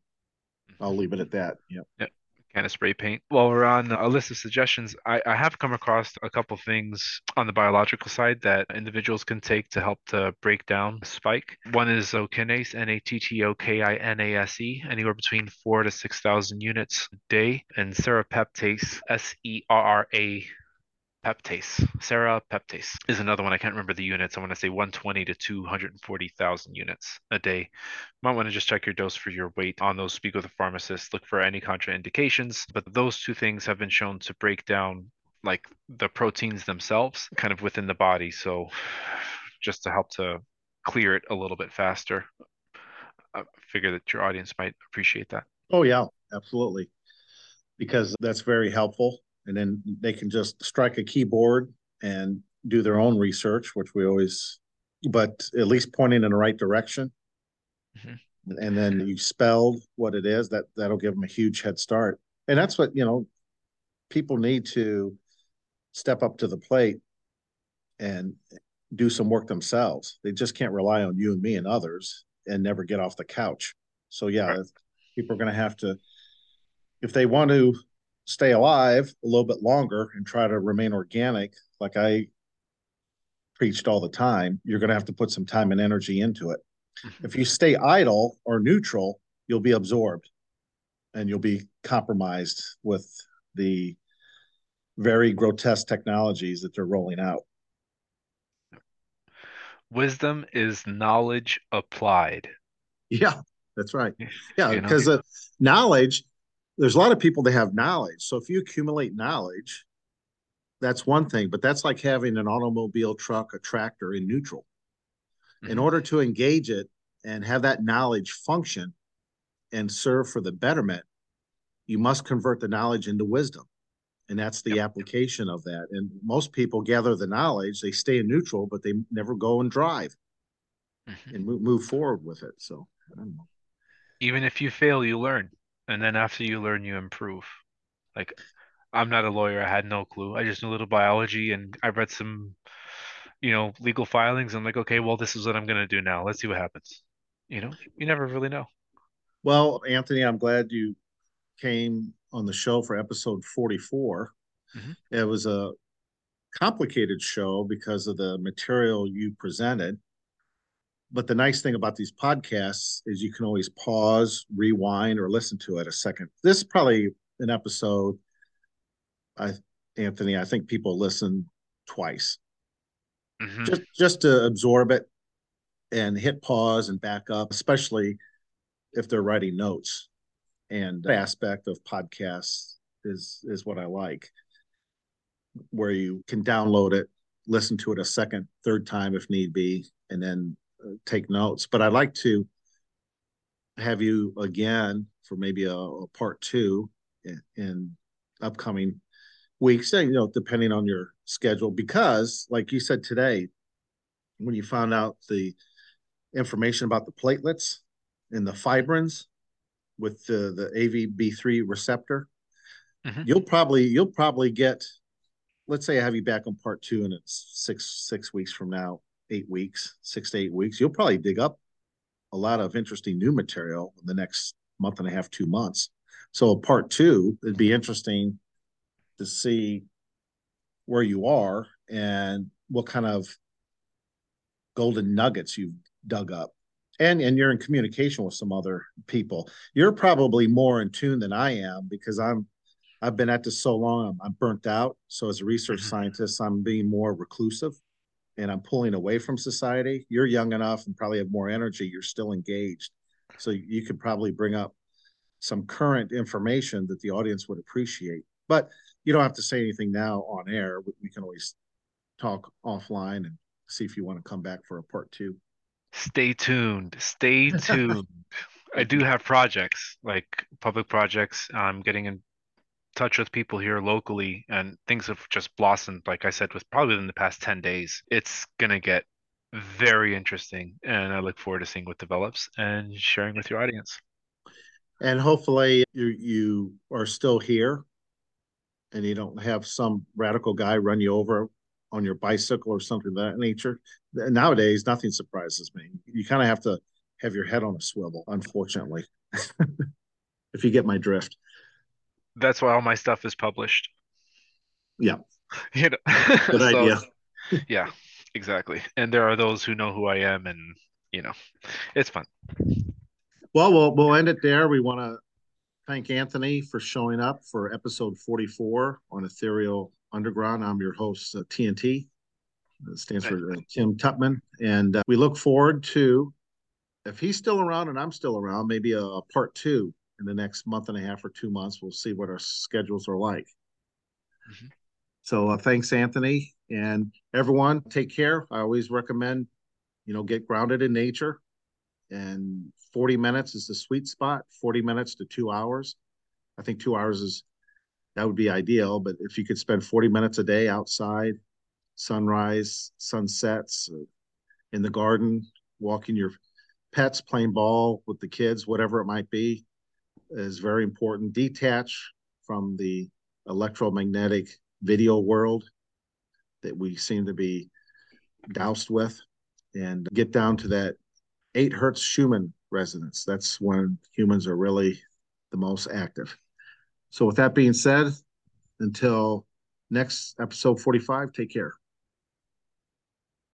I'll leave it at that. Yeah. Yep. Kind of spray paint. While we're on a list of suggestions, I, I have come across a couple things on the biological side that individuals can take to help to break down spike. One is Nattokinase, N A T T O K I N A S E, anywhere between four to 6,000 units a day, and serrapeptase, S E R R A Peptase, serrapeptase is another one. I can't remember the units. I want to say 120 to 240,000 units a day. You Might want to just check your dose for your weight on those. Speak with a pharmacist. Look for any contraindications. But those two things have been shown to break down like the proteins themselves, kind of within the body. So just to help to clear it a little bit faster. I figure that your audience might appreciate that. Oh yeah, absolutely. Because that's very helpful and then they can just strike a keyboard and do their own research, which we always, but at least pointing in the right direction. Mm-hmm. And then you spelled what it is that that'll give them a huge head start. And that's what you know. People need to step up to the plate and do some work themselves. They just can't rely on you and me and others and never get off the couch. So yeah, right. people are going to have to if they want to stay alive a little bit longer and try to remain organic, like I preached all the time, you're going to have to put some time and energy into it. Mm-hmm. If you stay idle or neutral, you'll be absorbed and you'll be compromised with the very grotesque technologies that they're rolling out. wisdom is knowledge applied. Yeah, that's right. Yeah, You know? because uh, knowledge, there's a lot of people that have knowledge. So if you accumulate knowledge, that's one thing, but that's like having an automobile, truck, a tractor in neutral. In Mhm. order to engage it and have that knowledge function and serve for the betterment, you must convert the knowledge into wisdom. And that's the application of that. And most people gather the knowledge, they stay in neutral, but they never go and drive Mhm. and move, move forward with it. So I don't know. Even if you fail, you learn. And then after you learn, you improve. Like, I'm not a lawyer. I had no clue. I just knew a little biology and I read some, you know, legal filings. I'm like, okay, well, this is what I'm going to do now. Let's see what happens. You know, you never really know. Well, Anthony, I'm glad you came on the show for episode 44. Mhm. It was a complicated show because of the material you presented. But the nice thing about these podcasts is you can always pause, rewind, or listen to it a second. This is probably an episode, I Anthony, I think people listen twice Mhm. just just to absorb it and hit pause and back up, especially if they're writing notes. And that aspect of podcasts is is what I like, where you can download it, listen to it a second, third time if need be, and then take notes. But I'd like to have you again for maybe a, a part two in, in upcoming weeks, you know, depending on your schedule, because like you said today, when you found out the information about the platelets and the fibrins with the the AVB3 receptor, Mhm. you'll probably you'll probably get let's say I have you back on part two and it's six six weeks from now, eight weeks, six to eight weeks, you'll probably dig up a lot of interesting new material in the next month and a half, two months. So part two, it'd be interesting to see where you are and what kind of golden nuggets you've dug up. And and you're in communication with some other people. You're probably more in tune than I am because I'm I've been at this so long, I'm, I'm burnt out. So as a research Mhm. scientist, I'm being more reclusive and I'm pulling away from society. You're young enough and probably have more energy. You're still engaged. So you could probably bring up some current information that the audience would appreciate. But you don't have to say anything now on air. We, we can always talk offline and see if you want to come back for a part two. Stay tuned. Stay tuned. I do have projects, like public projects. I'm getting in touch with people here locally, and things have just blossomed, like I said, with probably within the past 10 days. It's gonna get very interesting, and I look forward to seeing what develops and sharing with your audience. And hopefully you you are still here and you don't have some radical guy run you over on your bicycle or something of that nature. Nowadays, nothing surprises me. You kind of have to have your head on a swivel, unfortunately. if you get my drift. That's why all my stuff is published. Yeah. You know, Good so, idea. yeah, exactly. And there are those who know who I am, and you know, it's fun. Well, we'll we'll end it there. We want to thank Anthony for showing up for episode 44 on Aethereal Underground. I'm your host, uh, TNT. It stands for uh, Tim Tutman. And uh, we look forward to, if he's still around and I'm still around, maybe a, a part two in the next month and a half or two months. We'll see what our schedules are like. Mhm. So uh, thanks, Anthony. And everyone, take care. I always recommend, you know, get grounded in nature and 40 minutes is the sweet spot 40 minutes to two hours i think two hours is that would be ideal but if you could spend 40 minutes a day outside sunrise sunsets uh, in the garden walking your pets playing ball with the kids whatever it might be is very important detach from the electromagnetic video world that we seem to be doused with and get down to that eight hertz Schumann resonance. That's when humans are really the most active. So, with that being said, until next episode 45, take care.